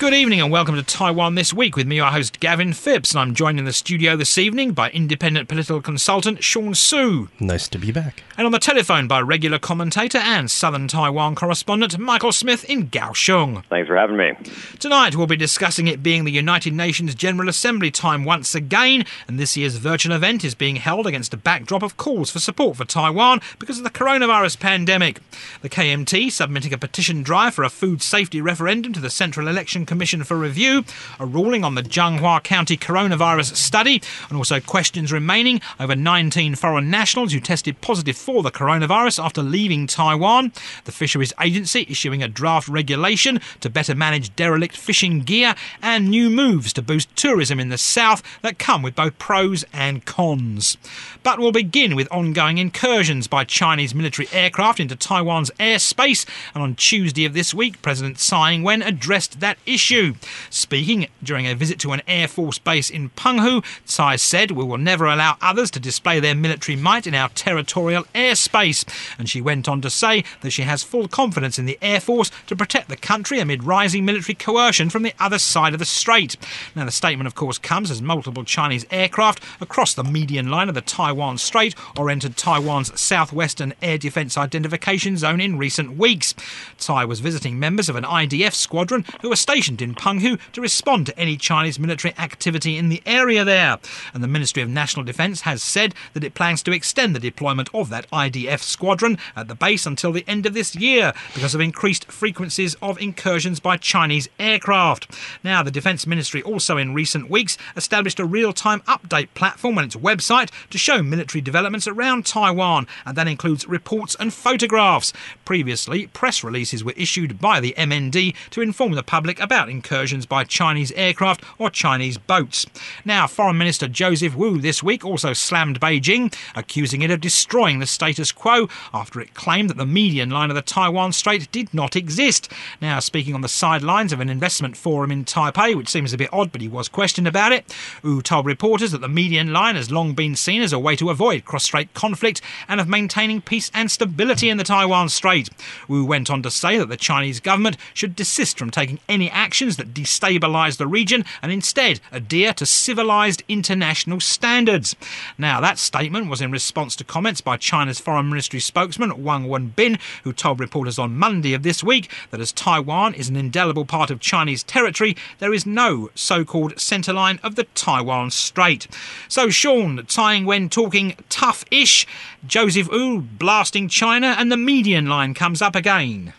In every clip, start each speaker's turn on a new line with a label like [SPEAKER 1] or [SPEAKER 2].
[SPEAKER 1] Good evening and welcome to Taiwan This Week with me, your host Gavin Phipps, and I'm joined in the studio this evening by independent political consultant Sean Su.
[SPEAKER 2] Nice to be back.
[SPEAKER 1] And on the telephone by regular commentator and Southern Taiwan correspondent Michael Smith in Kaohsiung.
[SPEAKER 3] Thanks for having me.
[SPEAKER 1] Tonight we'll be discussing it being the United Nations General Assembly time once again, and this year's virtual event is being held against a backdrop of calls for support for Taiwan because of the coronavirus pandemic. The KMT submitting a petition drive for a food safety referendum to the Central Election Commission for review, a ruling on the Changhua County coronavirus study, and also questions remaining over 19 foreign nationals who tested positive for the coronavirus after leaving Taiwan. The Fisheries Agency issuing a draft regulation to better manage derelict fishing gear, and new moves to boost tourism in the south that come with both pros and cons. But we'll begin with ongoing incursions by Chinese military aircraft into Taiwan's airspace, and on Tuesday of this week, President Tsai Ing-wen addressed that issue. Speaking during a visit to an Air Force base in Penghu, Tsai said, We will never allow others to display their military might in our territorial airspace. And she went on to say that she has full confidence in the Air Force to protect the country amid rising military coercion from the other side of the strait. Now, the statement, of course, comes as multiple Chinese aircraft across the median line of the Taiwan Strait or entered Taiwan's southwestern air defense identification zone in recent weeks. Tsai was visiting members of an IDF squadron who were stationed in Penghu to respond to any Chinese military activity in the area there. And the Ministry of National Defence has said that it plans to extend the deployment of that IDF squadron at the base until the end of this year because of increased frequencies of incursions by Chinese aircraft. Now, the Defence Ministry also in recent weeks established a real time update platform on its website to show military developments around Taiwan, and that includes reports and photographs. Previously, press releases were issued by the MND to inform the public about incursions by Chinese aircraft or Chinese boats. Now, Foreign Minister Joseph Wu this week also slammed Beijing, accusing it of destroying the status quo after it claimed that the median line of the Taiwan Strait did not exist. Now, speaking on the sidelines of an investment forum in Taipei, which seems a bit odd, but he was questioned about it, Wu told reporters that the median line has long been seen as a way to avoid cross strait conflict and of maintaining peace and stability in the Taiwan Strait. Wu went on to say that the Chinese government should desist from taking any actions that destabilise the region and instead adhere to civilised international standards. Now, that statement was in response to comments by China's Foreign Ministry spokesman Wang Wenbin, who told reporters on Monday of this week that as Taiwan is an indelible part of Chinese territory, there is no so called centerline of the Taiwan Strait. So, Sean, Tsai Ing wen talking tough ish, Joseph Wu blasting China, and the median line comes up again.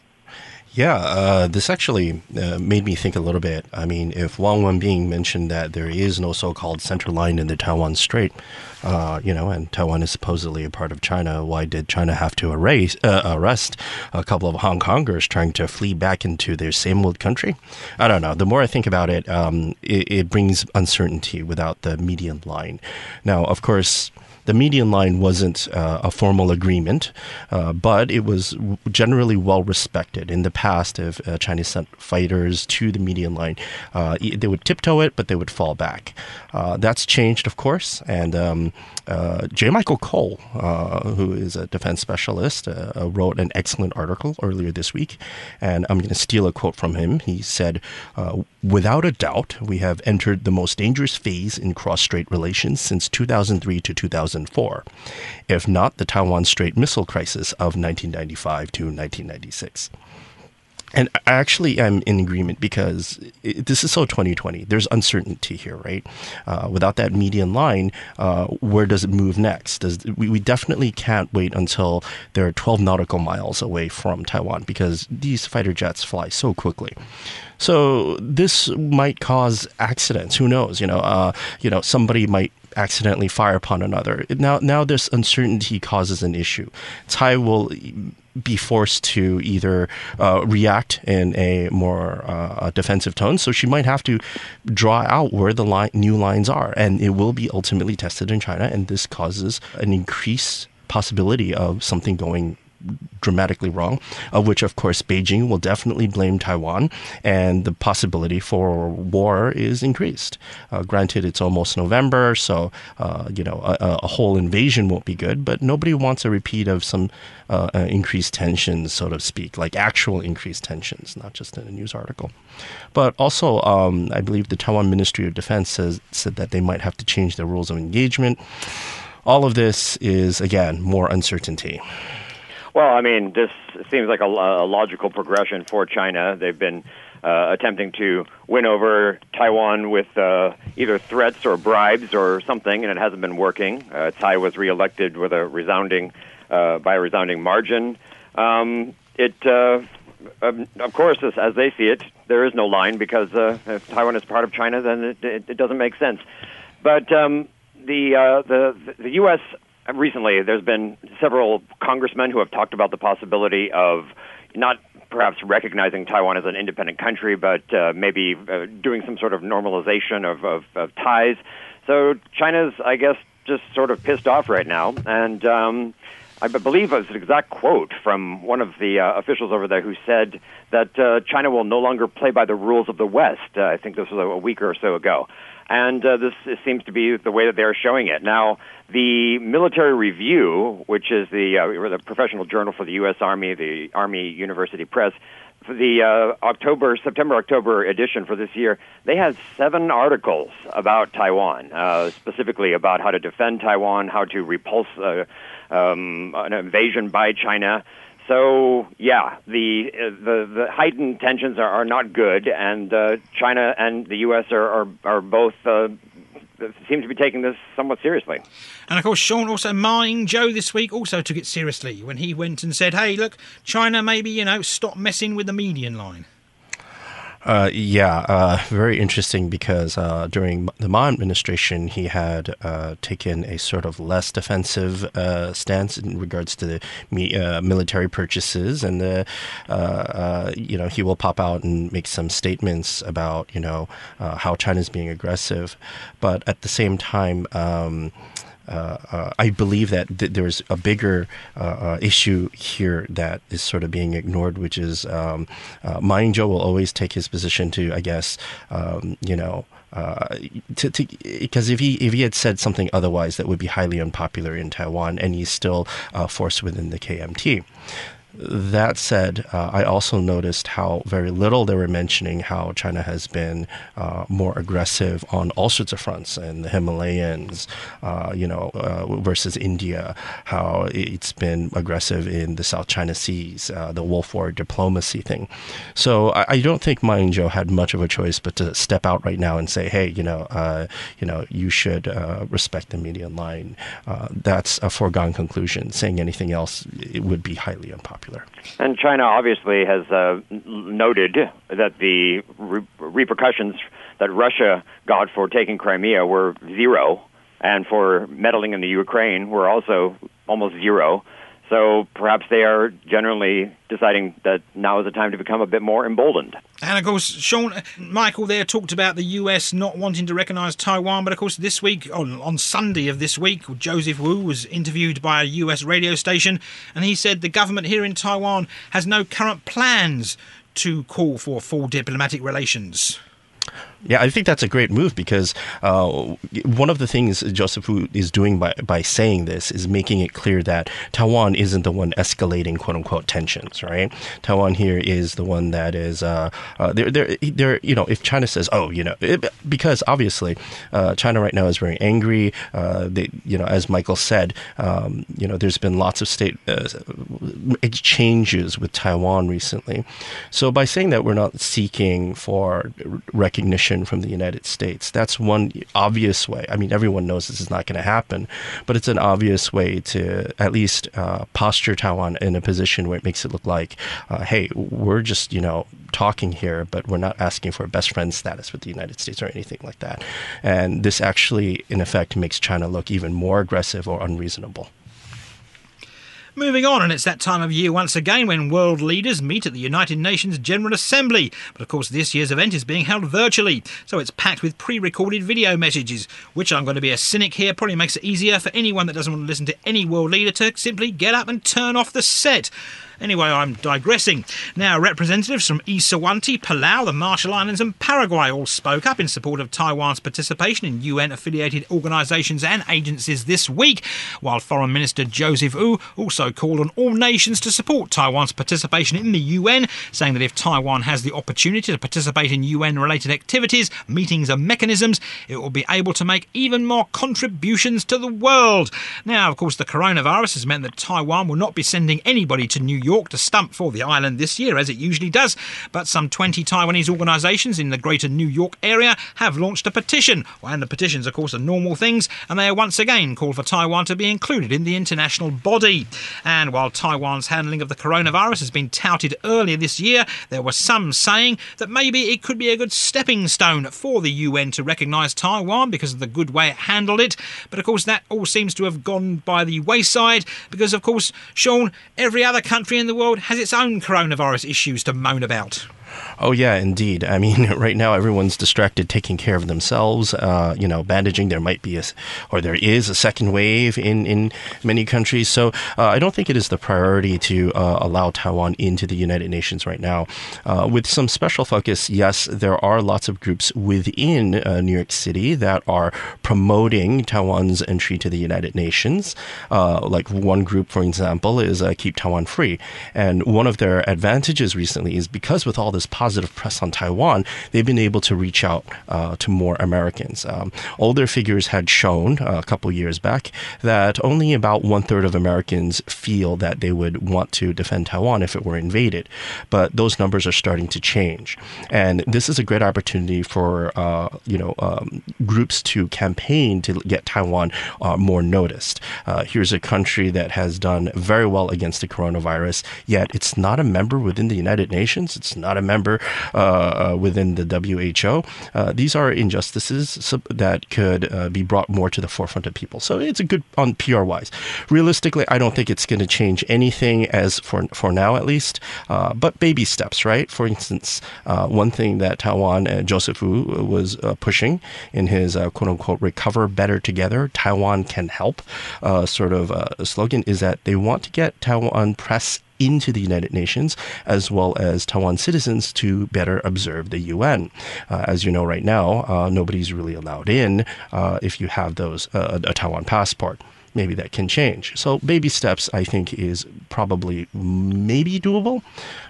[SPEAKER 2] Yeah, uh, this actually uh, made me think a little bit. I mean, if Wang Wenbin mentioned that there is no so-called center line in the Taiwan Strait, uh, you know, and Taiwan is supposedly a part of China, why did China have to erase, uh, arrest a couple of Hong Kongers trying to flee back into their same old country? I don't know. The more I think about it, um, it, it brings uncertainty without the median line. Now, of course the median line wasn't uh, a formal agreement, uh, but it was generally well respected. In the past, if uh, Chinese sent fighters to the median line, uh, they would tiptoe it, but they would fall back. Uh, that's changed, of course, and um, uh, J. Michael Cole, uh, who is a defense specialist, uh, uh, wrote an excellent article earlier this week, and I'm going to steal a quote from him. He said, "Without a doubt, we have entered the most dangerous phase in cross-strait relations since 2003 to 2004, if not the Taiwan Strait missile crisis of 1995 to 1996. And I actually am in agreement because it, this is so 2020. There's uncertainty here, right? Uh, without that median line, uh, where does it move next? Does we, we definitely can't wait until they're 12 nautical miles away from Taiwan because these fighter jets fly so quickly. So this might cause accidents. Who knows? You know, uh, you know, somebody might accidentally fire upon another. Now, now this uncertainty causes an issue. Tsai will be forced to either uh, react in a more uh, defensive tone, so she might have to draw out where the new lines are, and it will be ultimately tested in China, and this causes an increased possibility of something going dramatically wrong, of which, of course, Beijing will definitely blame Taiwan, and the possibility for war is increased. Uh, granted, it's almost November, so uh, you know a, a, whole invasion won't be good, but nobody wants a repeat of some uh, uh, increased tensions, so to speak, like actual increased tensions, not just in a news article. But also, um, I believe the Taiwan Ministry of Defense says, said that they might have to change their rules of engagement. All of this is, again, more uncertainty.
[SPEAKER 3] Well, I mean, this seems like a, a logical progression for China. They've been uh, attempting to win over Taiwan with uh, either threats or bribes or something, and it hasn't been working. Uh, was reelected with a resounding, uh, by a resounding margin. Um, it, uh, um, of course, as, as, they see it, there is no line because uh, if Taiwan is part of China, then it, it, it doesn't make sense. But um, the, the the U.S recently there's been several congressmen who have talked about the possibility of not perhaps recognizing Taiwan as an independent country, but uh, maybe uh, doing some sort of normalization of, of, of, ties. So China's, I guess, just sort of pissed off right now, and um, I believe it was an exact quote from one of the uh, officials over there who said that uh, China will no longer play by the rules of the West. Uh, I think this was a week or so ago and uh, this, seems to be the way that they're showing it. Now, the Military Review, which is the uh, the professional journal for the U.S. Army, the Army University Press, for the uh, October, September, October edition for this year, they had seven articles about Taiwan, uh, specifically about how to defend Taiwan, how to repulse uh, um, an invasion by China. So yeah, the uh, the, the heightened tensions are, are not good, and uh, China and the U.S. are are, are both. Uh, seem to be taking this somewhat seriously.
[SPEAKER 1] And of course, Sean also Ma Ying-jeou this week also took it seriously when he went and said, "Hey, look, China, maybe you know, stop messing with the median line."
[SPEAKER 2] Uh, yeah, uh, very interesting because uh, during the Ma administration, he had uh, taken a sort of less defensive uh, stance in regards to the uh, military purchases, and the, you know he will pop out and make some statements about you know how China is being aggressive, but at the same time. Um, I believe that th- there's a bigger uh, issue here that is sort of being ignored, which is um, Ying-jeou will always take his position to, I guess, um, you know. Because if he if he had said something otherwise, that would be highly unpopular in Taiwan, and he's still forced within the KMT. That said, uh, I also noticed how very little they were mentioning how China has been uh, more aggressive on all sorts of fronts in the Himalayas, uh, you know, uh, versus India, how it's been aggressive in the South China Seas, uh, the Wolf War diplomacy thing. So I, I, don't think Ma Ying-jeou had much of a choice but to step out right now and say, hey, you know, uh, you know, you should respect the median line. that's a foregone conclusion. Saying anything else it would be highly unpopular popular.
[SPEAKER 3] And China obviously has uh, noted that the re- repercussions that Russia got for taking Crimea were zero, and for meddling in the Ukraine were also almost zero. So perhaps they are generally deciding that now is the time to become a bit more emboldened.
[SPEAKER 1] And of course, Sean, uh, Michael there talked about the US not wanting to recognise Taiwan, but of course, this week, on, on Sunday of this week, Joseph Wu was interviewed by a US radio station, and he said the government here in Taiwan has no current plans to call for full diplomatic relations.
[SPEAKER 2] Yeah, I think that's a great move because uh, one of the things Joseph Wu is doing by, by saying this is making it clear that Taiwan isn't the one escalating quote unquote tensions, right? Taiwan here is the one that is, uh, uh, they're, you know, if China says, oh, you know, it, because obviously uh, China right now is very angry. Uh, they, you know, as Michael said, um, you know, there's been lots of state uh, exchanges with Taiwan recently. So by saying that we're not seeking for recognition from the United States. That's one obvious way. I mean, everyone knows this is not going to happen, but it's an obvious way to at least uh, posture Taiwan in a position where it makes it look like, uh, hey, we're just, you know, talking here, but we're not asking for a best friend status with the United States or anything like that. And this actually, in effect, makes China look even more aggressive or unreasonable.
[SPEAKER 1] Moving on, and it's that time of year once again when world leaders meet at the United Nations General Assembly. But of course, this year's event is being held virtually, so it's packed with pre recorded video messages, which I'm going to be a cynic here, probably makes it easier for anyone that doesn't want to listen to any world leader to simply get up and turn off the set. Anyway, I'm digressing. Now, representatives from Eswatini, Palau, the Marshall Islands, and Paraguay all spoke up in support of Taiwan's participation in UN affiliated organisations and agencies this week, while Foreign Minister Joseph Wu also called on all nations to support Taiwan's participation in the UN, saying that if Taiwan has the opportunity to participate in UN related activities, meetings, and mechanisms, it will be able to make even more contributions to the world. Now, of course, the coronavirus has meant that Taiwan will not be sending anybody to New York York to stump for the island this year, as it usually does, but some 20 Taiwanese organisations in the greater New York area have launched a petition. And the petitions, of course, are normal things, and they are once again called for Taiwan to be included in the international body. And while Taiwan's handling of the coronavirus has been touted earlier this year, there were some saying that maybe it could be a good stepping stone for the UN to recognise Taiwan because of the good way it handled it. But of course, that all seems to have gone by the wayside because, of course, Sean, every other country in the world has its own coronavirus issues to moan about.
[SPEAKER 2] Oh yeah, indeed. I mean, right now everyone's distracted taking care of themselves. Uh, you know, bandaging. There might be a, or there is a second wave in in many countries. So uh, I don't think it is the priority to uh, allow Taiwan into the United Nations right now. Uh, with some special focus, yes, there are lots of groups within uh, New York City that are promoting Taiwan's entry to the United Nations. Uh, like one group, for example, is Keep Taiwan Free, and one of their advantages recently is because with all this positive press on Taiwan, they've been able to reach out uh, to more Americans. Um, older figures had shown uh, a couple years back that only about one third of Americans feel that they would want to defend Taiwan if it were invaded, but those numbers are starting to change, and this is a great opportunity for uh, you know um, groups to campaign to get Taiwan uh, more noticed. Uh, here's a country that has done very well against the coronavirus, yet it's not a member within the United Nations. It's not a member uh, uh, within the WHO. Uh, these are injustices that could uh, be brought more to the forefront of people. So it's a good on PR wise. Realistically, I don't think it's going to change anything as for for now at least. Uh, but baby steps, right? For instance, uh, one thing that Taiwan Joseph Wu was pushing in his quote unquote recover better together, Taiwan can help sort of slogan is that they want to get Taiwan press into the United Nations, as well as Taiwan citizens to better observe the UN. Uh, as you know, right now, uh, nobody's really allowed in uh, if you have those uh, a Taiwan passport maybe that can change. So baby steps, I think, is probably maybe doable,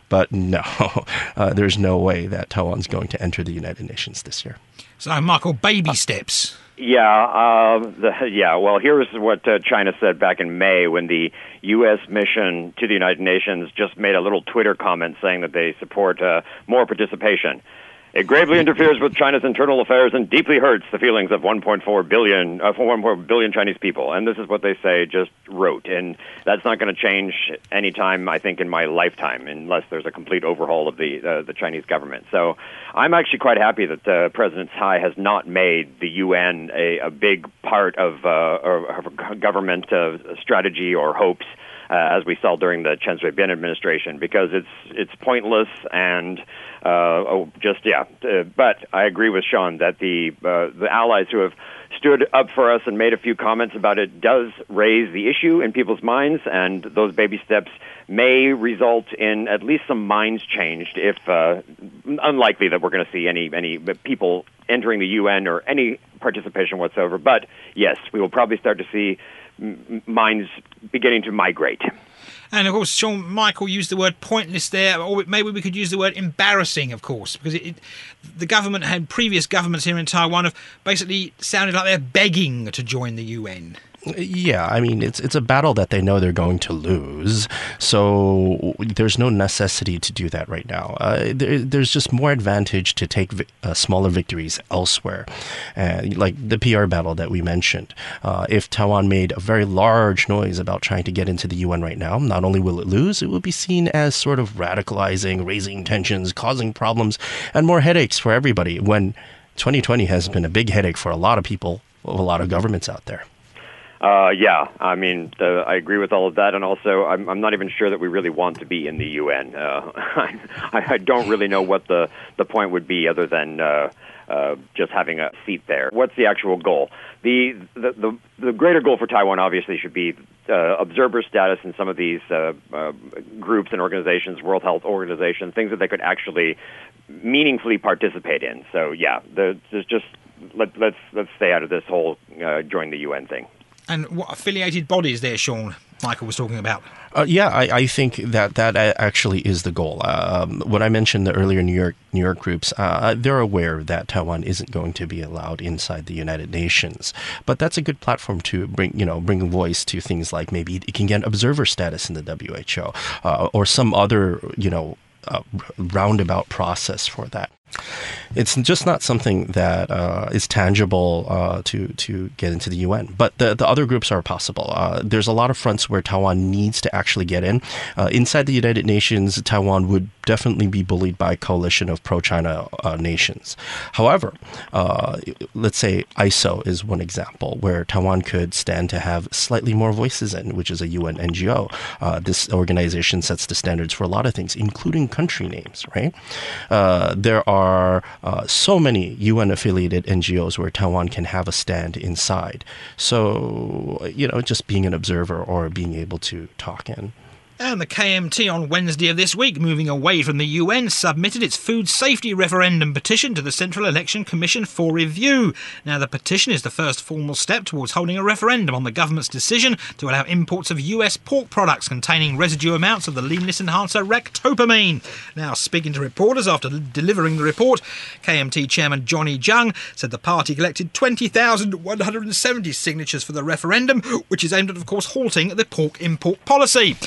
[SPEAKER 2] but no, uh, there's no way that Taiwan's going to enter the United Nations this year.
[SPEAKER 1] So, Michael, baby steps.
[SPEAKER 3] Yeah, uh, the, yeah. Well, here's what uh, China said back in May when the U.S. mission to the United Nations just made a little Twitter comment saying that they support uh, more participation. It gravely interferes with China's internal affairs and deeply hurts the feelings of 1.4 billion, uh, 1.4 billion Chinese people. And this is what they say just wrote. And that's not going to change anytime, I think, in my lifetime, unless there's a complete overhaul of the uh, the Chinese government. So I'm actually quite happy that uh, President Tsai has not made the UN a, a big part of, uh, of government uh, strategy or hopes uh, as we saw during the Chen Shui-bian administration, because it's it's pointless and uh, oh, just yeah. Uh, but I agree with Sean that the uh, the allies who have stood up for us and made a few comments about it does raise the issue in people's minds, and those baby steps may result in at least some minds changed. If uh, unlikely that we're going to see any any people entering the UN or any participation whatsoever, but yes, we will probably start to see minds beginning to migrate.
[SPEAKER 1] And of course, Sean Michael used the word pointless there, or maybe we could use the word embarrassing, of course, because it, it, the government had previous governments here in Taiwan have basically sounded like they're begging to join the UN.
[SPEAKER 2] Yeah, I mean it's it's a battle that they know they're going to lose, so there's no necessity to do that right now. Uh, there, there's just more advantage to take vi- uh, smaller victories elsewhere, uh, like the PR battle that we mentioned. Uh, if Taiwan made a very large noise about trying to get into the UN right now, not only will it lose, it will be seen as sort of radicalizing, raising tensions, causing problems, and more headaches for everybody. When 2020 has been a big headache for a lot of people, a lot of governments out there.
[SPEAKER 3] Uh, yeah, I mean, uh, I agree with all of that, and also, I'm, I'm not even sure that we really want to be in the UN. Uh, I, I don't really know what the the point would be, other than uh, uh, just having a seat there. What's the actual goal? The the the, the greater goal for Taiwan obviously should be uh, observer status in some of these uh, uh, groups and organizations, World Health Organization, things that they could actually meaningfully participate in. So yeah, the, there's just let, let's let's stay out of this whole uh, join the UN thing.
[SPEAKER 1] And what affiliated bodies there, Sean? Michael was talking about.
[SPEAKER 2] Uh, yeah, I, I, think that that actually is the goal. Um, when I mentioned the earlier New York New York groups, uh, they're aware that Taiwan isn't going to be allowed inside the United Nations, but that's a good platform to bring you know bring voice to things like maybe it can get observer status in the WHO uh, or some other you know uh, roundabout process for that it's just not something that uh, is tangible uh, to to get into the UN. But the the other groups are possible. Uh, there's a lot of fronts where Taiwan needs to actually get in. Uh, inside the United Nations, Taiwan would definitely be bullied by a coalition of pro-China uh, nations. However, uh, let's say ISO is one example where Taiwan could stand to have slightly more voices in, which is a UN NGO. this organization sets the standards for a lot of things, including country names. Right? there are are uh, so many UN affiliated NGOs where Taiwan can have a stand inside. So, you know, just being an observer or being able to talk in.
[SPEAKER 1] And the KMT on Wednesday of this week, moving away from the UN, submitted its food safety referendum petition to the Central Election Commission for review. Now, the petition is the first formal step towards holding a referendum on the government's decision to allow imports of US pork products containing residue amounts of the leanness enhancer ractopamine. Now, speaking to reporters after delivering the report, KMT chairman Johnny Chiang said the party collected 20,170 signatures for the referendum, which is aimed at, of course, halting the pork import policy.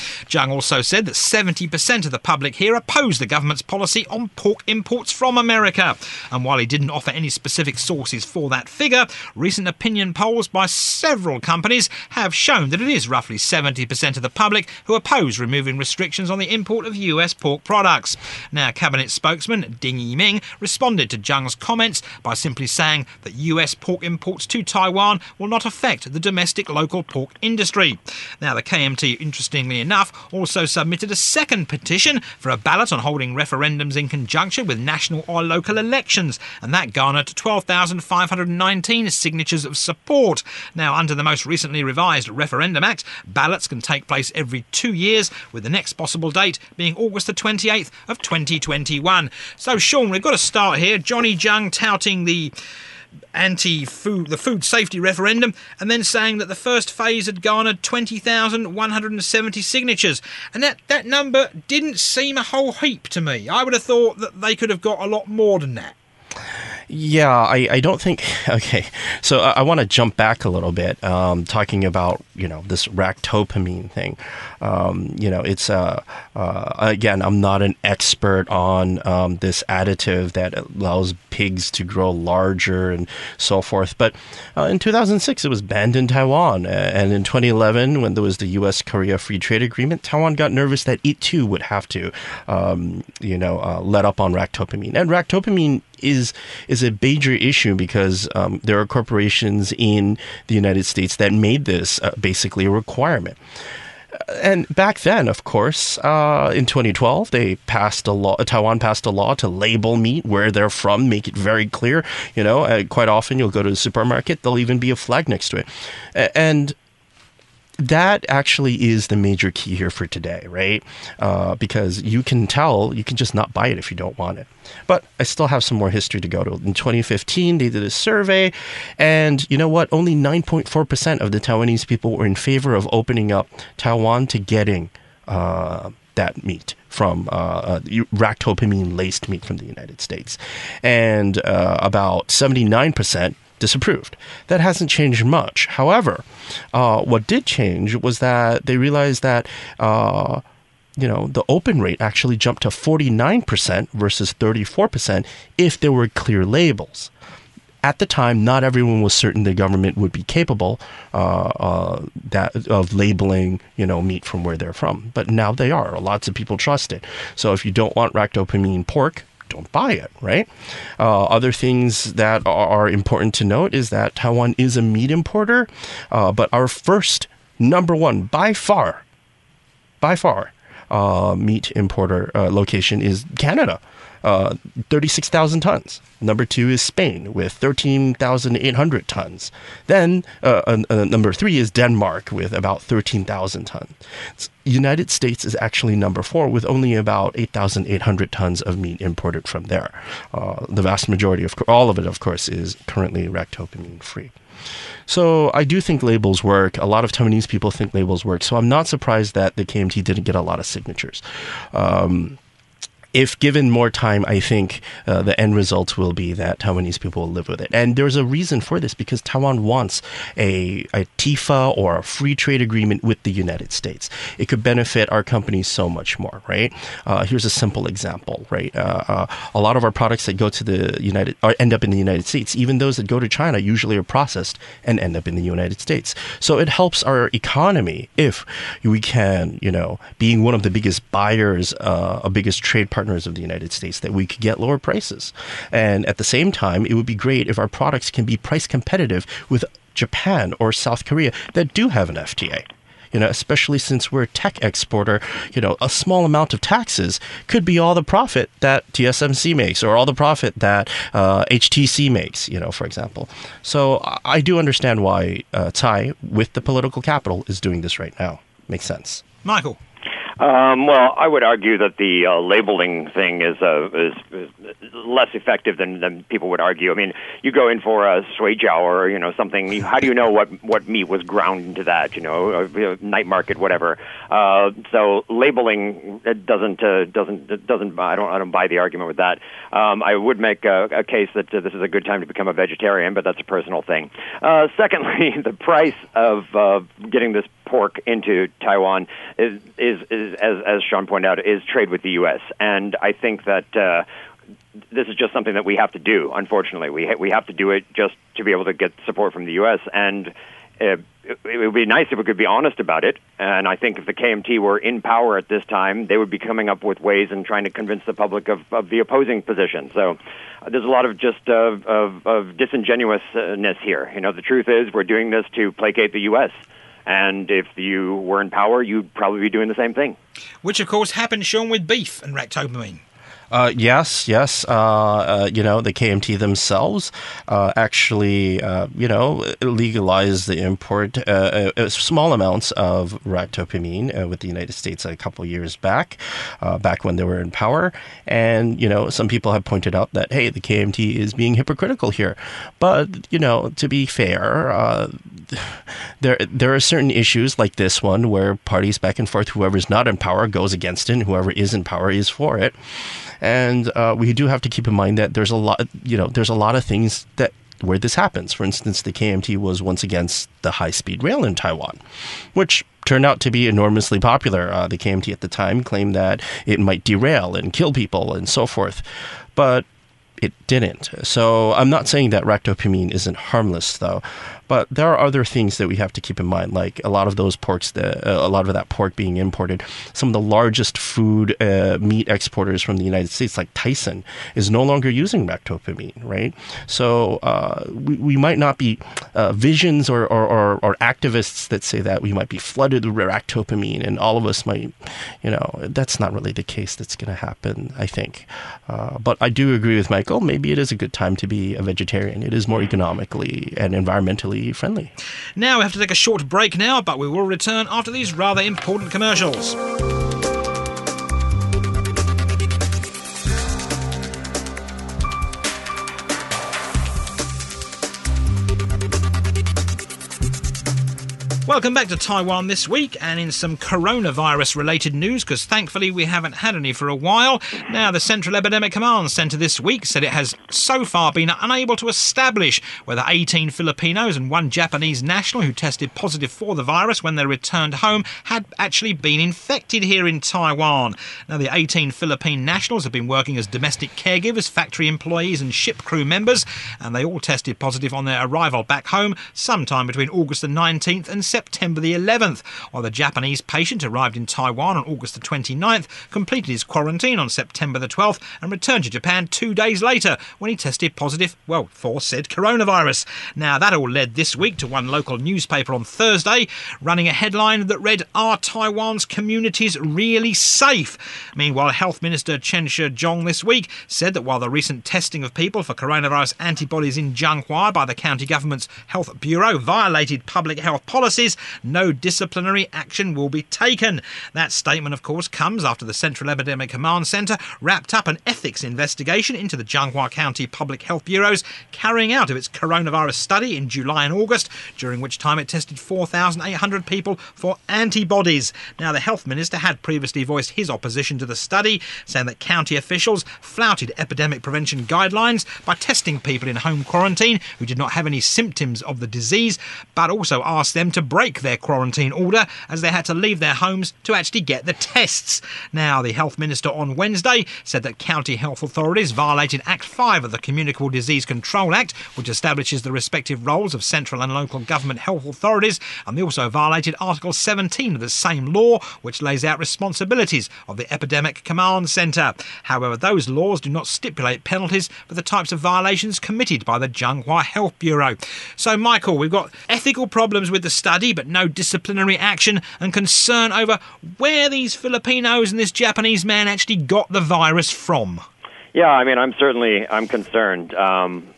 [SPEAKER 1] Chiang also said that 70% of the public here oppose the government's policy on pork imports from America. And while he didn't offer any specific sources for that figure, recent opinion polls by several companies have shown that it is roughly 70% of the public who oppose removing restrictions on the import of US pork products. Now, Cabinet spokesman Ting Yi-ming responded to Chiang's comments by simply saying that US pork imports to Taiwan will not affect the domestic local pork industry. Now, the KMT, interestingly enough, also submitted a second petition for a ballot on holding referendums in conjunction with national or local elections, and that garnered 12,519 signatures of support. Now, under the most recently revised Referendum Act, ballots can take place every two years, with the next possible date being August the 28th of 2021. So, Sean, we've got to start here. Johnny Chiang touting the anti-food the food safety referendum and then saying that the first phase had garnered 20,170 signatures. And that that number didn't seem a whole heap to me. I would have thought that they could have got a lot more than that
[SPEAKER 2] yeah, I, I don't think. Okay, so I, I want to jump back a little bit, um, talking about you know this ractopamine thing. Um, you know, it's uh, uh, again, I'm not an expert on um, this additive that allows pigs to grow larger and so forth. But uh, in 2006, it was banned in Taiwan, and in 2011, when there was the U.S. Korea Free Trade Agreement, Taiwan got nervous that it too would have to, um, you know, uh, let up on ractopamine. And ractopamine is is a major issue because um, there are corporations in the United States that made this uh, basically a requirement. And back then, of course, uh, in 2012, they passed a law. Taiwan passed a law to label meat where they're from, make it very clear. You know, uh, quite often you'll go to the supermarket, there'll even be a flag next to it, and that actually is the major key here for today, right? Uh, because you can tell, you can just not buy it if you don't want it. But I still have some more history to go to. In 2015, they did a survey, and you know what? Only 9.4% of the Taiwanese people were in favor of opening up Taiwan to getting uh, that meat from uh, uh, ractopamine laced meat from the United States. And uh, about 79% disapproved. That hasn't changed much. However, uh, what did change was that they realized that. Uh, you know, the open rate actually jumped to 49% versus 34% if there were clear labels. At the time, not everyone was certain the government would be capable uh, uh, that of labeling, you know, meat from where they're from. But now they are. Lots of people trust it. So if you don't want ractopamine pork, don't buy it, right? Uh, other things that are important to note is that Taiwan is a meat importer, uh, but our first number one by far, by far, uh, meat importer uh, location is Canada. Uh, 36,000 tons. Number two is Spain with 13,800 tons. Then uh, uh, number three is Denmark with about 13,000 tons. United States is actually number four with only about 8,800 tons of meat imported from there. Uh, the vast majority of all of it, of course, is currently ractopamine free. So I do think labels work. A lot of Taiwanese people think labels work. So I'm not surprised that the KMT didn't get a lot of signatures. Um, if given more time, I think uh, the end result will be that Taiwanese people will live with it. And there's a reason for this because Taiwan wants a, a TIFA or a free trade agreement with the United States. It could benefit our companies so much more, right? Uh, here's a simple example, right? Uh, uh a lot of our products that go to the United or end up in the United States, even those that go to China, usually are processed and end up in the United States. So it helps our economy if we can, you know, being one of the biggest buyers, uh, a biggest trade partner partners of the United States that we could get lower prices. And at the same time, it would be great if our products can be price competitive with Japan or South Korea that do have an FTA you know, especially since we're a tech exporter, you know, a small amount of taxes could be all the profit that TSMC makes or all the profit that uh, HTC makes, you know, for example. So I do understand why uh, Tsai, with the political capital, is doing this right now. Makes sense.
[SPEAKER 1] Michael.
[SPEAKER 3] Um, well, I would argue that the uh, labeling thing is, uh, is, is less effective than, than people would argue. I mean, you go in for a sui or you know something. How do you know what what meat was ground into that? You know, uh, night market, whatever. Uh, so labeling it doesn't uh, doesn't it doesn't. I don't I don't buy the argument with that. Um, I would make a, a case that uh, this is a good time to become a vegetarian, but that's a personal thing. Uh, secondly, the price of uh, getting this pork into Taiwan is, is, is as, as Sean pointed out, is trade with the U.S. And I think that uh, this is just something that we have to do. Unfortunately, we ha- we have to do it just to be able to get support from the U.S. And uh, it, it would be nice if we could be honest about it. And I think if the KMT were in power at this time, they would be coming up with ways and trying to convince the public of, of the opposing position. So uh, there's a lot of just uh, of, of disingenuousness here. You know, the truth is we're doing this to placate the U.S. And if you were in power, you'd probably be doing the same thing.
[SPEAKER 1] Which, of course, happened, Sean, with beef and ractopamine.
[SPEAKER 2] Uh, yes, yes. Uh, uh, you know, the KMT themselves uh, actually, you know, legalized the import small amounts of ractopamine with the United States a couple years back, back when they were in power. And you know, some people have pointed out that hey, the KMT is being hypocritical here. But you know, to be fair, there there are certain issues like this one where parties back and forth, whoever's not in power goes against it, and whoever is in power is for it. And uh, we do have to keep in mind that there's a lot, you know, there's a lot of things that where this happens. For instance, the KMT was once against the high speed rail in Taiwan, which turned out to be enormously popular. Uh, the KMT at the time claimed that it might derail and kill people and so forth. But it didn't. So I'm not saying that ractopamine isn't harmless, though. But there are other things that we have to keep in mind, like a lot of those porks, that, uh, a lot of that pork being imported. Some of the largest food uh, meat exporters from the United States, like Tyson, is no longer using ractopamine, right? So uh, we, we might not be uh, visions or, or, or, or, activists that say that we might be flooded with ractopamine and all of us might, you know, that's not really the case that's going to happen, I think. Uh, but I do agree with Michael. Maybe it is a good time to be a vegetarian. It is more economically and environmentally friendly.
[SPEAKER 1] Now we have to take a short break now, but we will return after these rather important commercials. Welcome back to Taiwan this week, and in some coronavirus related news, because thankfully we haven't had any for a while. Now, the Central Epidemic Command Center this week said it has so far been unable to establish whether 18 Filipinos and one Japanese national who tested positive for the virus when they returned home had actually been infected here in Taiwan. Now, the 18 Philippine nationals have been working as domestic caregivers, factory employees, and ship crew members, and they all tested positive on their arrival back home sometime between August the 19th and September the 11th, while the Japanese patient arrived in Taiwan on August the 29th, completed his quarantine on September the 12th, and returned to Japan two days later when he tested positive, well, for said coronavirus. Now, that all led this week to one local newspaper on Thursday running a headline that read, Are Taiwan's communities really safe? Meanwhile, Health Minister Chen Shih-chung this week said that while the recent testing of people for coronavirus antibodies in Changhua by the county government's health bureau violated public health no disciplinary action will be taken. That statement, of course, comes after the Central Epidemic Command Centre wrapped up an ethics investigation into the Changhua County Public Health Bureau's carrying out of its coronavirus study in July and August, during which time it tested 4,800 people for antibodies. Now, the health minister had previously voiced his opposition to the study, saying that county officials flouted epidemic prevention guidelines by testing people in home quarantine who did not have any symptoms of the disease, but also asked them to break their quarantine order as they had to leave their homes to actually get the tests. Now, the health minister on Wednesday said that county health authorities violated Act 5 of the Communicable Disease Control Act, which establishes the respective roles of central and local government health authorities, and they also violated Article 17 of the same law, which lays out responsibilities of the Epidemic Command Centre. However, those laws do not stipulate penalties for the types of violations committed by the Changhua Health Bureau. So, Michael, we've got ethical problems with the study, but no disciplinary action, and concern over where these Filipinos and this Japanese man actually got the virus from.
[SPEAKER 3] Yeah, I mean, I'm certainly I'm concerned. Um,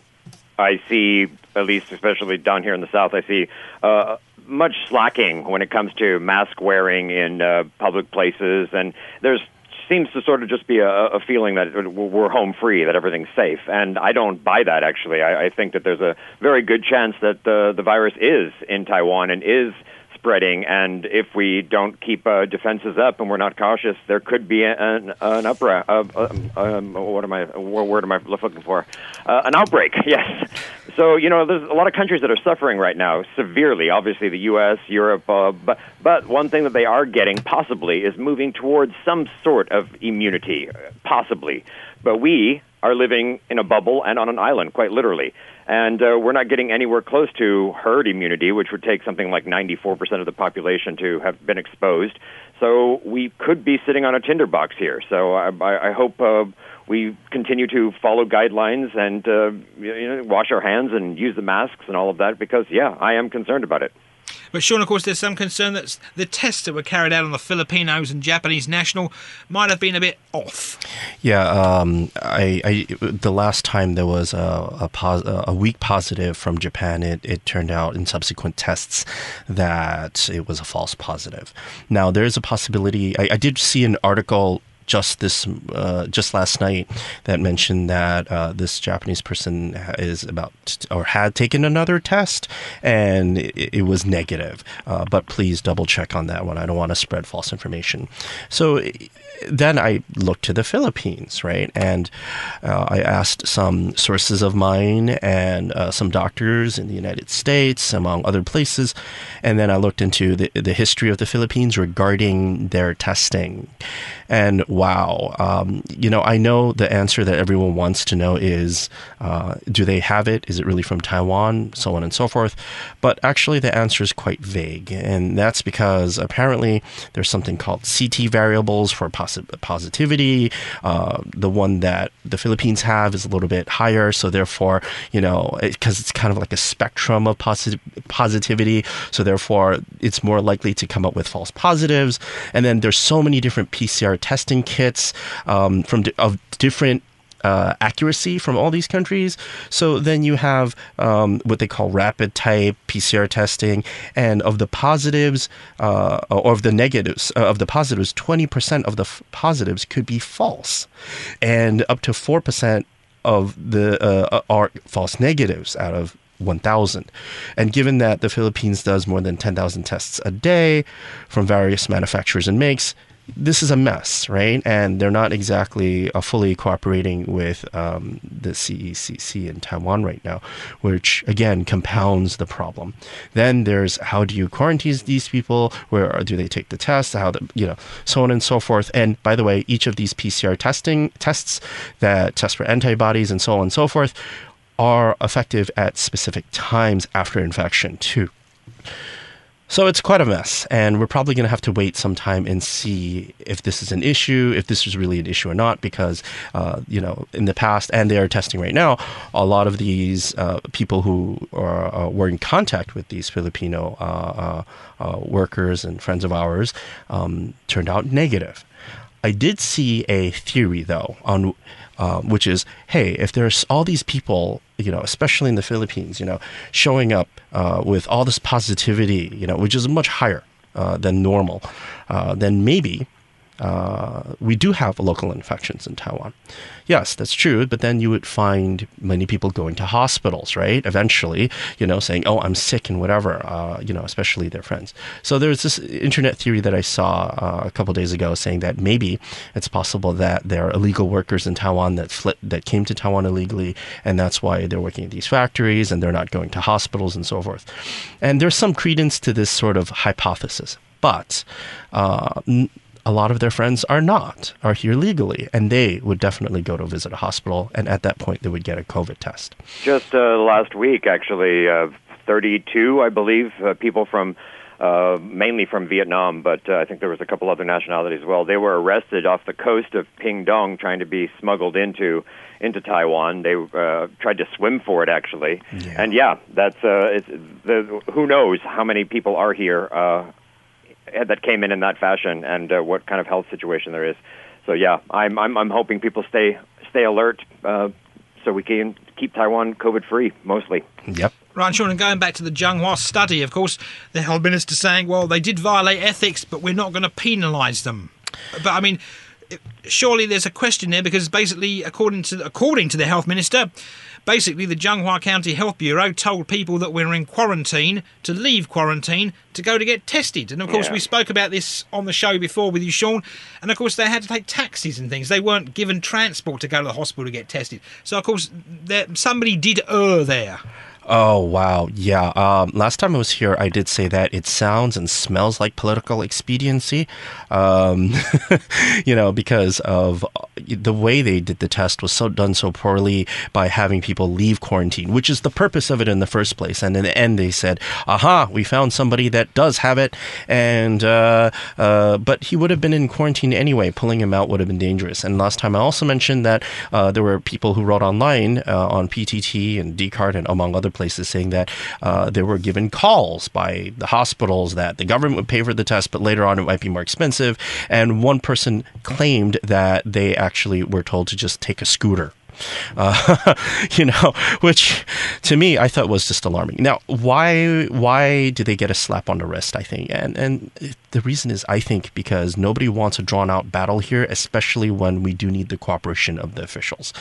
[SPEAKER 3] I see, at least especially down here in the south, I see uh, much slacking when it comes to mask wearing in uh, public places, and there's seems to sort of just be a, a feeling that we're home free, that everything's safe, and I don't buy that. Actually, I, I think that there's a very good chance that the the virus is in Taiwan and is spreading, and if we don't keep uh, defenses up and we're not cautious, there could be an an upra- uh, um, what am I what word am I looking for? Uh, an outbreak. Yes. So you know, there's a lot of countries that are suffering right now severely. Obviously, the U.S., Europe, uh, but but one thing that they are getting possibly is moving towards some sort of immunity, possibly. But we are living in a bubble and on an island, quite literally. And uh, we're not getting anywhere close to herd immunity, which would take something like 94% of the population to have been exposed. So we could be sitting on a tinderbox here. So I, I hope uh, we continue to follow guidelines and uh, you know, wash our hands and use the masks and all of that because, yeah, I am concerned about it.
[SPEAKER 1] But Sean, of course, there's some concern that the tests that were carried out on the Filipinos and Japanese national might have been a bit off.
[SPEAKER 2] Yeah, um, I, I, the last time there was a a, pos- a weak positive from Japan, it, it turned out in subsequent tests that it was a false positive. Now there is a possibility. I, I did see an article just this uh, just last night that mentioned that uh, this Japanese person is about to, or had taken another test and it, it was negative. Uh, but please double check on that one. I don't want to spread false information. So then I looked to the Philippines, right? And uh, I asked some sources of mine and uh, some doctors in the United States, among other places. And then I looked into the, the history of the Philippines regarding their testing. And wow, um, you know, I know the answer that everyone wants to know is uh, do they have it? Is it really from Taiwan? So on and so forth. But actually, the answer is quite vague. And that's because apparently there's something called CT variables for positivity. Uh, the one that the Philippines have is a little bit higher. So therefore, you know, because it, it's kind of like a spectrum of posit- positivity. So therefore, it's more likely to come up with false positives. And then there's so many different PCR testing kits um, from of different uh, accuracy from all these countries. So then you have um, what they call rapid type PCR testing, and of the positives uh, or of the negatives uh, of the positives, twenty percent of the f- positives could be false, and up to four percent of the uh, are false negatives out of 1,000. And given that the Philippines does more than 10,000 tests a day from various manufacturers and makes, this is a mess, right? And they're not exactly uh, fully cooperating with um, the CECC in Taiwan right now, which again compounds the problem. Then there's how do you quarantine these people? Where do they take the test? How the you know so on and so forth. And by the way, each of these PCR testing tests that test for antibodies and so on and so forth are effective at specific times after infection too. So it's quite a mess, and we're probably going to have to wait some time and see if this is an issue, if this is really an issue or not, because, uh, you know, in the past, and they are testing right now, a lot of these uh, people who are, uh, were in contact with these Filipino uh, uh, uh, workers and friends of ours um, turned out negative. I did see a theory, though, on um, which is, hey, if there's all these people, you know, especially in the Philippines, you know, showing up uh, with all this positivity, you know, which is much higher uh, than normal, uh, then maybe uh, we do have local infections in Taiwan. Yes, that's true, but then you would find many people going to hospitals, right? Eventually, you know, saying, "Oh, I'm sick" and whatever, uh, you know, especially their friends. So there's this internet theory that I saw uh, a couple days ago saying that maybe it's possible that there are illegal workers in Taiwan that flit, that came to Taiwan illegally, and that's why they're working at these factories and they're not going to hospitals and so forth. And there's some credence to this sort of hypothesis, but. Uh, a lot of their friends are not, are here legally, and they would definitely go to visit a hospital, and at that point, they would get a COVID test.
[SPEAKER 3] Just uh, last week, actually, uh, 32, I believe, uh, people from uh, mainly from Vietnam, but uh, I think there was a couple other nationalities as well. They were arrested off the coast of Pingdong, trying to be smuggled into into Taiwan. They uh, tried to swim for it, actually, yeah. and yeah, that's uh, it's, the, who knows how many people are here. That came in in that fashion and uh, what kind of health situation there is. So yeah, I'm I'm, I'm hoping people stay stay alert uh, so we can keep Taiwan COVID free mostly.
[SPEAKER 2] Yep.
[SPEAKER 1] Right, Sean, and going back to the Changhua study, of course, the health minister saying, well, they did violate ethics, but we're not going to penalise them. But I mean, surely there's a question there because basically, according to according to the health minister, basically the Changhua County Health Bureau told people that we're in quarantine to leave quarantine to go to get tested. And of course, yeah. we spoke about this on the show before with you, Sean. And of course, they had to take taxis and things. They weren't given transport to go to the hospital to get tested. So of course, there, somebody did err there.
[SPEAKER 2] Oh, wow. Yeah. Um, last time I was here, I did say that it sounds and smells like political expediency, um, you know, because of uh, the way they did the test was so done so poorly by having people leave quarantine, which is the purpose of it in the first place. And in the end, they said, aha, we found somebody that does have it. And, uh, uh, but he would have been in quarantine anyway. Pulling him out would have been dangerous. And last time I also mentioned that uh, there were people who wrote online uh, on PTT and Dcard and among other places saying that uh, they were given calls by the hospitals that the government would pay for the test, but later on it might be more expensive. And one person claimed that they actually were told to just take a scooter uh, you know, which to me I thought was just alarming. Now, why why do they get a slap on the wrist? I think, and and the reason is I think because nobody wants a drawn out battle here, especially when we do need the cooperation of the officials.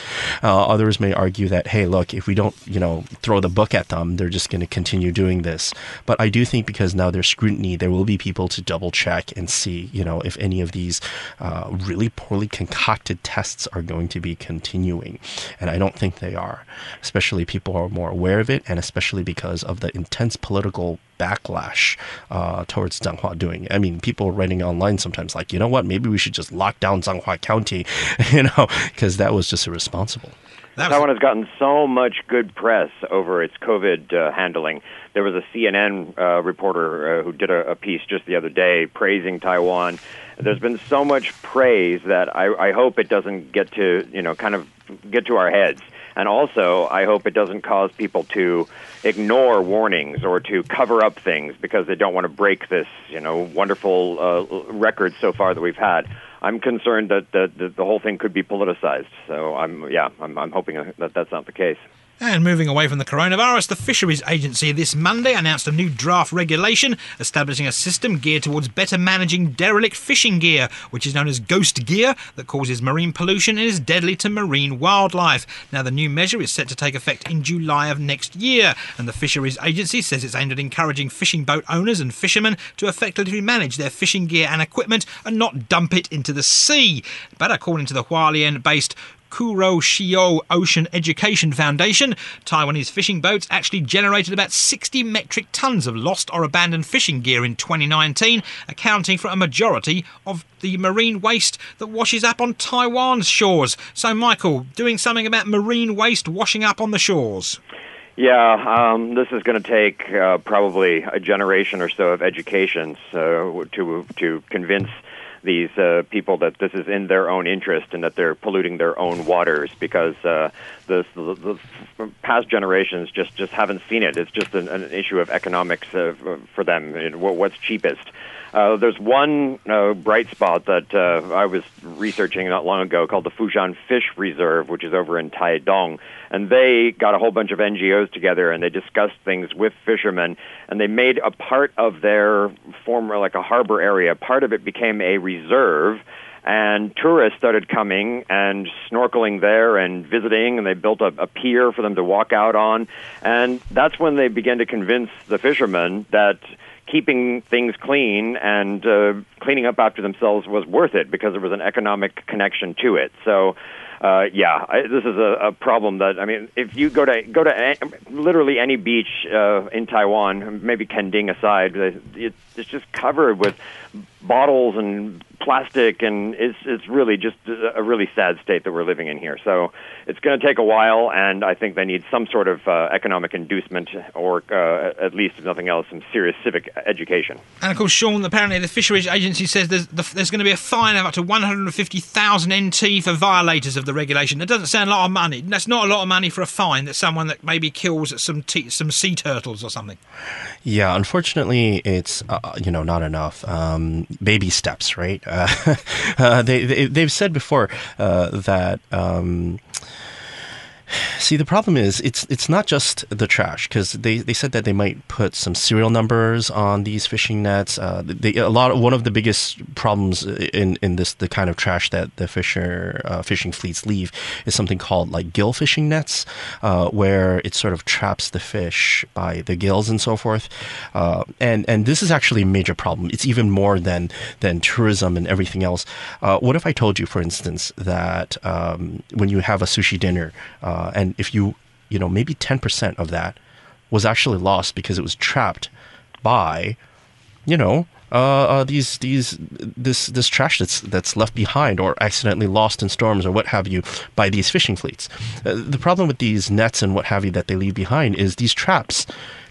[SPEAKER 2] Uh, others may argue that hey, look, if we don't you know throw the book at them, they're just going to continue doing this. But I do think because now there's scrutiny, there will be people to double check and see you know if any of these uh, really poorly concocted tests are going to be continuing. And I don't think they are, especially people are more aware of it, and especially because of the intense political backlash uh, towards Changhua doing. I mean, people are writing online sometimes like, you know what, maybe we should just lock down Changhua County, you know, because that was just irresponsible.
[SPEAKER 3] That Taiwan has gotten so much good press over its COVID uh, handling. There was a CNN uh, reporter uh, who did a, a, piece just the other day praising Taiwan. There's been so much praise that I, I hope it doesn't get to you know kind of get to our heads. And also, I hope it doesn't cause people to ignore warnings or to cover up things because they don't want to break this, you know, wonderful uh, record so far that we've had. I'm concerned that the, the, the whole thing could be politicized. So I'm yeah, I'm, I'm hoping that that's not the case.
[SPEAKER 1] And moving away from the coronavirus, the Fisheries Agency this Monday announced a new draft regulation establishing a system geared towards better managing derelict fishing gear, which is known as ghost gear, that causes marine pollution and is deadly to marine wildlife. Now, the new measure is set to take effect in July of next year, and the Fisheries Agency says it's aimed at encouraging fishing boat owners and fishermen to effectively manage their fishing gear and equipment and not dump it into the sea. But according to the Hualien based Kuroshio Ocean Education Foundation, Taiwanese fishing boats actually generated about 60 metric tons of lost or abandoned fishing gear in 2019, accounting for a majority of the marine waste that washes up on Taiwan's shores. So, Michael, doing something about marine waste washing up on the shores.
[SPEAKER 3] Yeah, um, this is going to take uh, probably a generation or so of education so, to to convince these uh, people that this is in their own interest and that they're polluting their own waters because uh, the, the, the past generations just, just haven't seen it. It's just an, an issue of economics uh, for them. What's cheapest? Uh, there's one uh, bright spot that uh, I was researching not long ago called the Fushan Fish Reserve, which is over in Taidong. And they got a whole bunch of NGOs together and they discussed things with fishermen. And they made a part of their former, like a harbor area, part of it became a reserve and tourists started coming and snorkeling there and visiting and they built a, a, pier for them to walk out on and that's when they began to convince the fishermen that keeping things clean and uh, cleaning up after themselves was worth it because there was an economic connection to it. So, uh, yeah, I, this is a, a problem that I mean, if you go to go to a, literally any beach uh, in Taiwan, maybe Kending aside, it, it's just covered with bottles and plastic, and it's it's really just a really sad state that we're living in here. So it's going to take a while, and I think they need some sort of uh, economic inducement, or uh, at least, if nothing else, some serious civic education.
[SPEAKER 1] And of course, Sean, apparently the fisheries agency says there's, there's going to be a fine of up to 150,000 NT for violators of the regulation. That doesn't sound a lot of money. That's not a lot of money for a fine. That's someone that maybe kills some t- some sea turtles or something.
[SPEAKER 2] Yeah, unfortunately, it's uh, you know not enough. Um, baby steps, right? Uh, they, they they've said before uh, that. Um, See, the problem is it's it's not just the trash because they, they said that they might put some serial numbers on these fishing nets. Uh, they, a lot of, one of the biggest problems in, in this the kind of trash that the fisher uh, fishing fleets leave is something called like gill fishing nets, uh, where it sort of traps the fish by the gills and so forth. Uh, and and this is actually a major problem. It's even more than than tourism and everything else. Uh, what if I told you, for instance, that um, when you have a sushi dinner uh, and if you, you know, maybe 10% of that was actually lost because it was trapped by, you know, uh, uh, these these this this trash that's that's left behind or accidentally lost in storms or what have you by these fishing fleets. Uh, the problem with these nets and what have you that they leave behind is these traps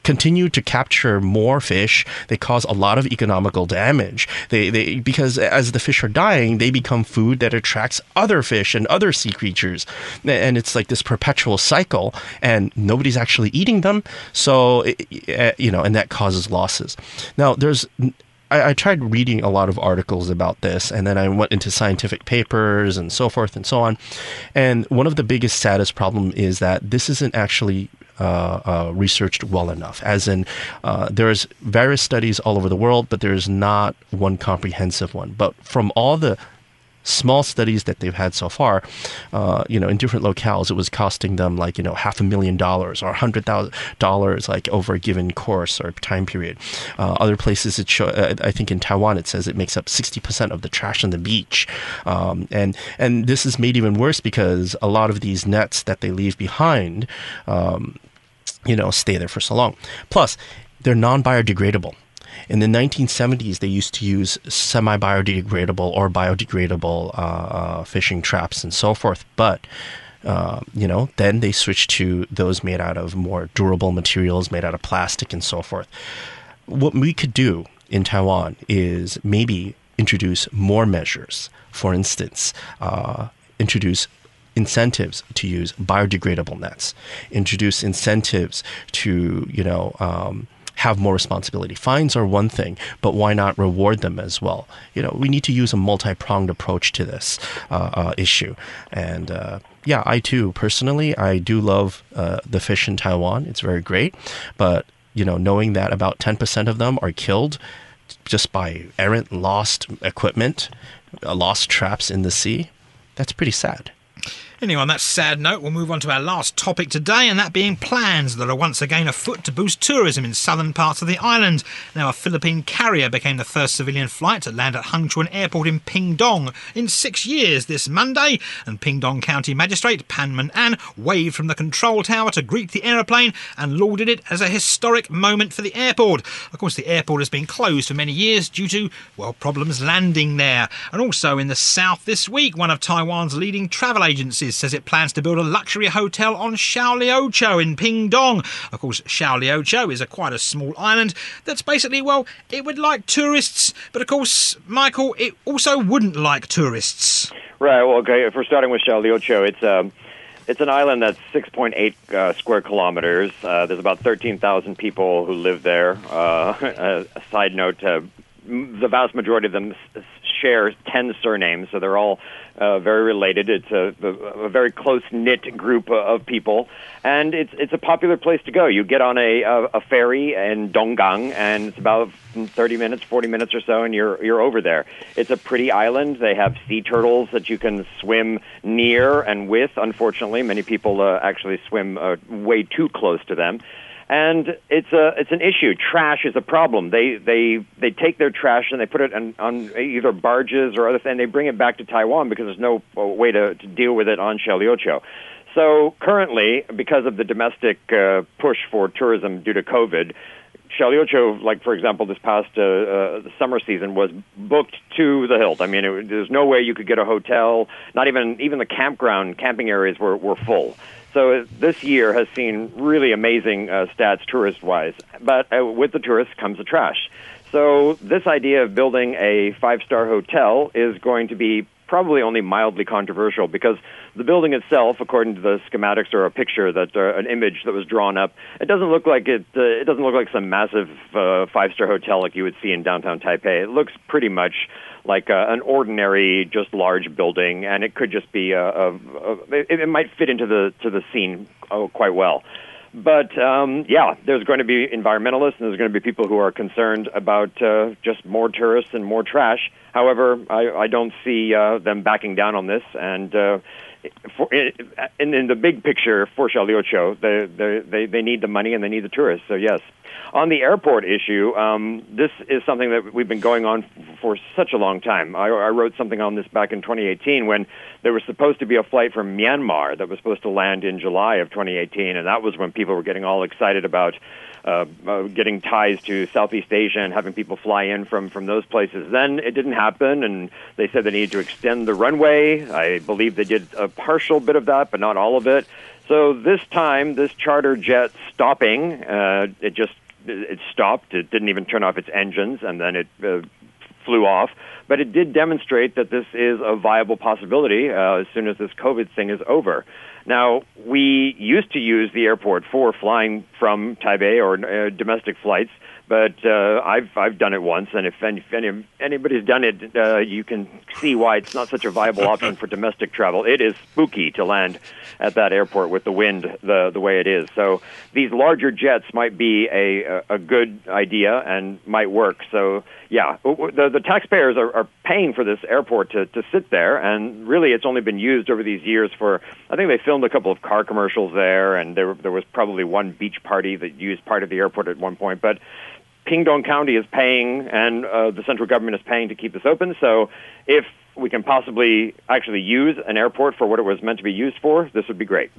[SPEAKER 2] continue to capture more fish. They cause a lot of economical damage. They, they because as the fish are dying, they become food that attracts other fish and other sea creatures, and it's like this perpetual cycle. And nobody's actually eating them, so you know, and that causes losses. Now, there's I, I, tried reading a lot of articles about this, and then I went into scientific papers and so forth and so on. And one of the biggest, saddest problem is that this isn't actually uh, uh, researched well enough. As in, uh, there's various studies all over the world, but there's not one comprehensive one. But from all the small studies that they've had so far, uh, you know, in different locales, it was costing them like, you know, half a million dollars or a hundred thousand dollars like over a given course or time period. Uh, other places, it show, uh, I think in Taiwan, it says it makes up 60% of the trash on the beach. Um, and, and this is made even worse because a lot of these nets that they leave behind, um, you know, stay there for so long. Plus, they're non-biodegradable. In the 1970s, they used to use semi biodegradable or biodegradable uh, uh, fishing traps and so forth. But uh, you know, then they switched to those made out of more durable materials, made out of plastic and so forth. What we could do in Taiwan is maybe introduce more measures. For instance, uh, introduce incentives to use biodegradable nets, introduce incentives to, you know, um, have more responsibility. Fines are one thing, but why not reward them as well? You know, we need to use a multi-pronged approach to this uh, uh, issue. And uh, yeah, I too personally, I do love uh, the fish in Taiwan. It's very great, but you know, knowing that about ten percent of them are killed just by errant lost equipment, lost traps in the sea, that's pretty sad.
[SPEAKER 1] Anyway, on that sad note, we'll move on to our last topic today, and that being plans that are once again afoot to boost tourism in southern parts of the island. Now, a Philippine carrier became the first civilian flight to land at Hengchun Airport in Pingdong in six years this Monday, and Pingdong County Magistrate Pan Men-an waved from the control tower to greet the aeroplane and lauded it as a historic moment for the airport. Of course, the airport has been closed for many years due to, well, problems landing there. And also in the south this week, one of Taiwan's leading travel agencies Resources says it plans to build a luxury hotel on Xiaoliuqiu in Pingdong. Of course, Xiaoliuqiu is a quite a small island that's basically, well, it would like tourists, but of course, Michael, it also wouldn't like tourists.
[SPEAKER 3] Right. Well, okay. If we're starting with Xiaoliuqiu, it's um, it's an island that's 6.8 uh, square kilometers. Uh, there's about 13,000 people who live there. Uh, a side note: uh, the vast majority of them share 10 surnames, so they're all uh, very related. It's a, a very close knit group of people, and it's it's a popular place to go. You get on a a, a ferry in Donggang, and it's about 30 minutes, 40 minutes or so, and you're you're over there. It's a pretty island. They have sea turtles that you can swim near and with. Unfortunately, many people uh, actually swim uh, way too close to them and it's a it's an issue. Trash is a problem. They they they take their trash and they put it on, on either barges or other things. And they bring it back to Taiwan because there's no uh, way to, to deal with it on Xiaoliuqiu. So currently, because of the domestic uh, push for tourism due to COVID, Xiaoliuqiu, like for example, this past uh, uh, summer season was booked to the hilt. I mean, it, there's no way you could get a hotel. Not even even the campground camping areas were were full. So this year has seen really amazing uh, stats tourist wise. But uh, with the tourists comes the trash. So this idea of building a five star hotel is going to be probably only mildly controversial because the building itself, according to the schematics or a picture that uh, an image that was drawn up, it doesn't look like it. Uh, it doesn't look like some massive uh, five star hotel like you would see in downtown Taipei. It looks pretty much like uh, an ordinary, just large building, and it could just be a, a, a it, it might fit into the to the scene oh, quite well. But um, yeah, there's going to be environmentalists, and there's going to be people who are concerned about uh, just more tourists and more trash. However, I, I don't see uh, them backing down on this, and uh, for, in, in the big picture for Xiaoliuqiu, they, they they need the money and they need the tourists. So yes, on the airport issue, um, this is something that we've been going on for such a long time. I, I wrote something on this back in 2018 when there was supposed to be a flight from Myanmar that was supposed to land in July of 2018, and that was when people were getting all excited about uh, uh, getting ties to Southeast Asia and having people fly in from from those places. Then it didn't happen, and they said they needed to extend the runway. I believe they did a partial bit of that, but not all of it. So this time, this charter jet stopping, uh, it just it stopped. It didn't even turn off its engines, and then it uh, flew off. But it did demonstrate that this is a viable possibility uh, as soon as this COVID thing is over. Now, we used to use the airport for flying from Taipei or uh, domestic flights but uh, I've I've done it once, and if, any, if any, anybody's done it, uh, you can see why it's not such a viable option for domestic travel. It is spooky to land at that airport with the wind the the way it is. So these larger jets might be a a good idea and might work. So yeah, the the taxpayers are, are paying for this airport to to sit there, and really it's only been used over these years for. I think they filmed a couple of car commercials there, and there there was probably one beach party that used part of the airport at one point, but Pingdong County is paying and uh, the central government is paying to keep this open. So if we can possibly actually use an airport for what it was meant to be used for, this would be great.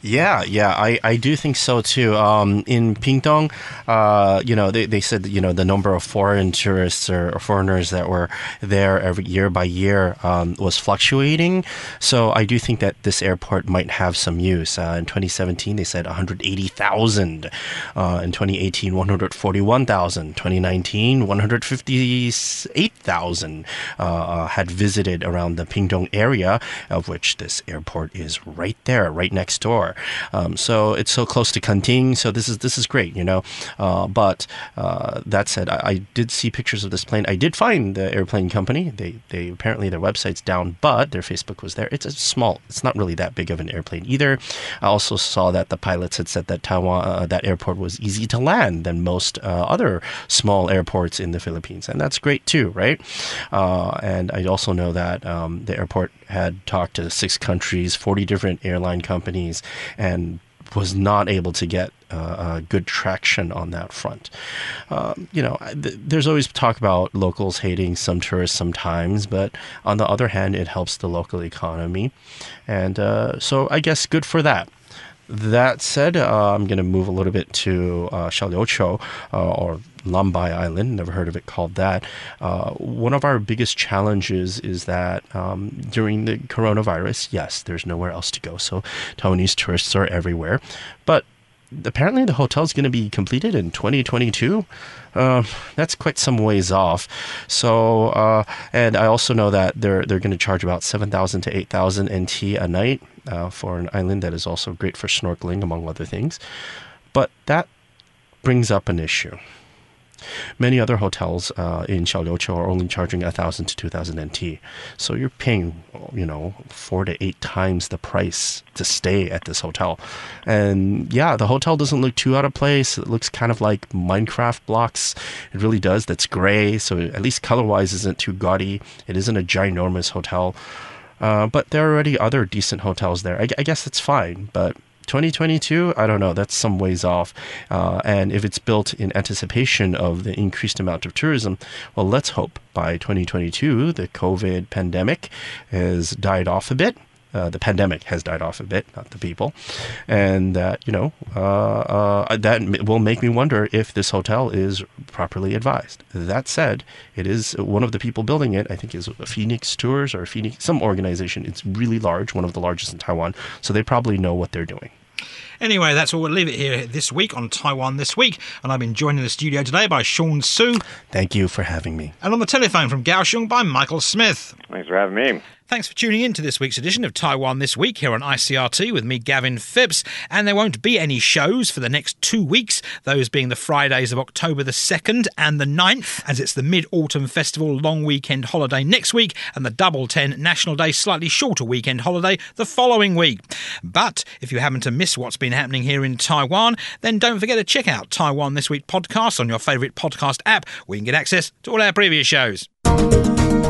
[SPEAKER 2] Yeah, yeah, I, I do think so too. Um, in Pingtung, uh, you know, they, they said, you know, the number of foreign tourists or, or foreigners that were there every year by year um, was fluctuating. So I do think that this airport might have some use. Uh, in 2017, they said 180,000. Uh, in 2018, 141,000. 2019, 158,000 uh, uh, had visited around the Pingtung area, of which this airport is right there, right next door. Um, so it's so close to Kenting. So this is this is great, you know. Uh, but uh, that said, I, I, did see pictures of this plane. I did find the airplane company. They they apparently their website's down, but their Facebook was there. It's a small. It's not really that big of an airplane either. I also saw that the pilots had said that Taiwan uh, that airport was easy to land than most uh, other small airports in the Philippines, and that's great too, right? Uh, and I also know that um, the airport had talked to six countries, 40 different airline companies, and was not able to get uh, uh, good traction on that front. Um, you know, th- there's always talk about locals hating some tourists sometimes, but on the other hand, it helps the local economy. And uh, so I guess good for that. That said, uh, I'm going to move a little bit to uh, Xiaoliuqiu, uh, or Lambai Island. Never heard of it called that. Uh, one of our biggest challenges is that um, during the coronavirus, yes, there's nowhere else to go. So Taiwanese tourists are everywhere. But apparently the hotel is going to be completed in 2022. Uh, that's quite some ways off. So, uh, and I also know that they're they're going to charge about seven thousand to eight thousand NT a night uh, for an island that is also great for snorkeling, among other things. But that brings up an issue. Many other hotels uh, in Xiaoliuqiu are only charging 1,000 to 2,000 NT. So you're paying, you know, four to eight times the price to stay at this hotel. And yeah, the hotel doesn't look too out of place. It looks kind of like Minecraft blocks. It really does. That's gray. So at least color wise isn't too gaudy. It isn't a ginormous hotel. Uh, but there are already other decent hotels there. I, I guess it's fine, but 2022, I don't know. That's some ways off. Uh, and if it's built in anticipation of the increased amount of tourism, well, let's hope by 2022 the COVID pandemic has died off a bit. Uh, the pandemic has died off a bit, not the people, and that you know uh, uh, that will make me wonder if this hotel is properly advised. That said, it is one of the people building it. I think is Phoenix Tours or Phoenix some organization. It's really large, one of the largest in Taiwan, so they probably know what they're doing.
[SPEAKER 1] Anyway, that's all we'll leave it here this week on Taiwan This Week. And I've been joined in the studio today by Sean Su.
[SPEAKER 2] Thank you for having me.
[SPEAKER 1] And on the telephone from Kaohsiung by Michael Smith.
[SPEAKER 3] Thanks for having me.
[SPEAKER 1] Thanks for tuning in to this week's edition of Taiwan This Week here on ICRT with me, Gavin Phipps. And there won't be any shows for the next two weeks, those being the Fridays of October the 2nd and the 9th, as it's the Mid Autumn Festival long weekend holiday next week and the Double Ten National Day slightly shorter weekend holiday the following week. But if you happen to miss what's been happening here in Taiwan, then don't forget to check out Taiwan This Week podcast on your favourite podcast app where you can get access to all our previous shows.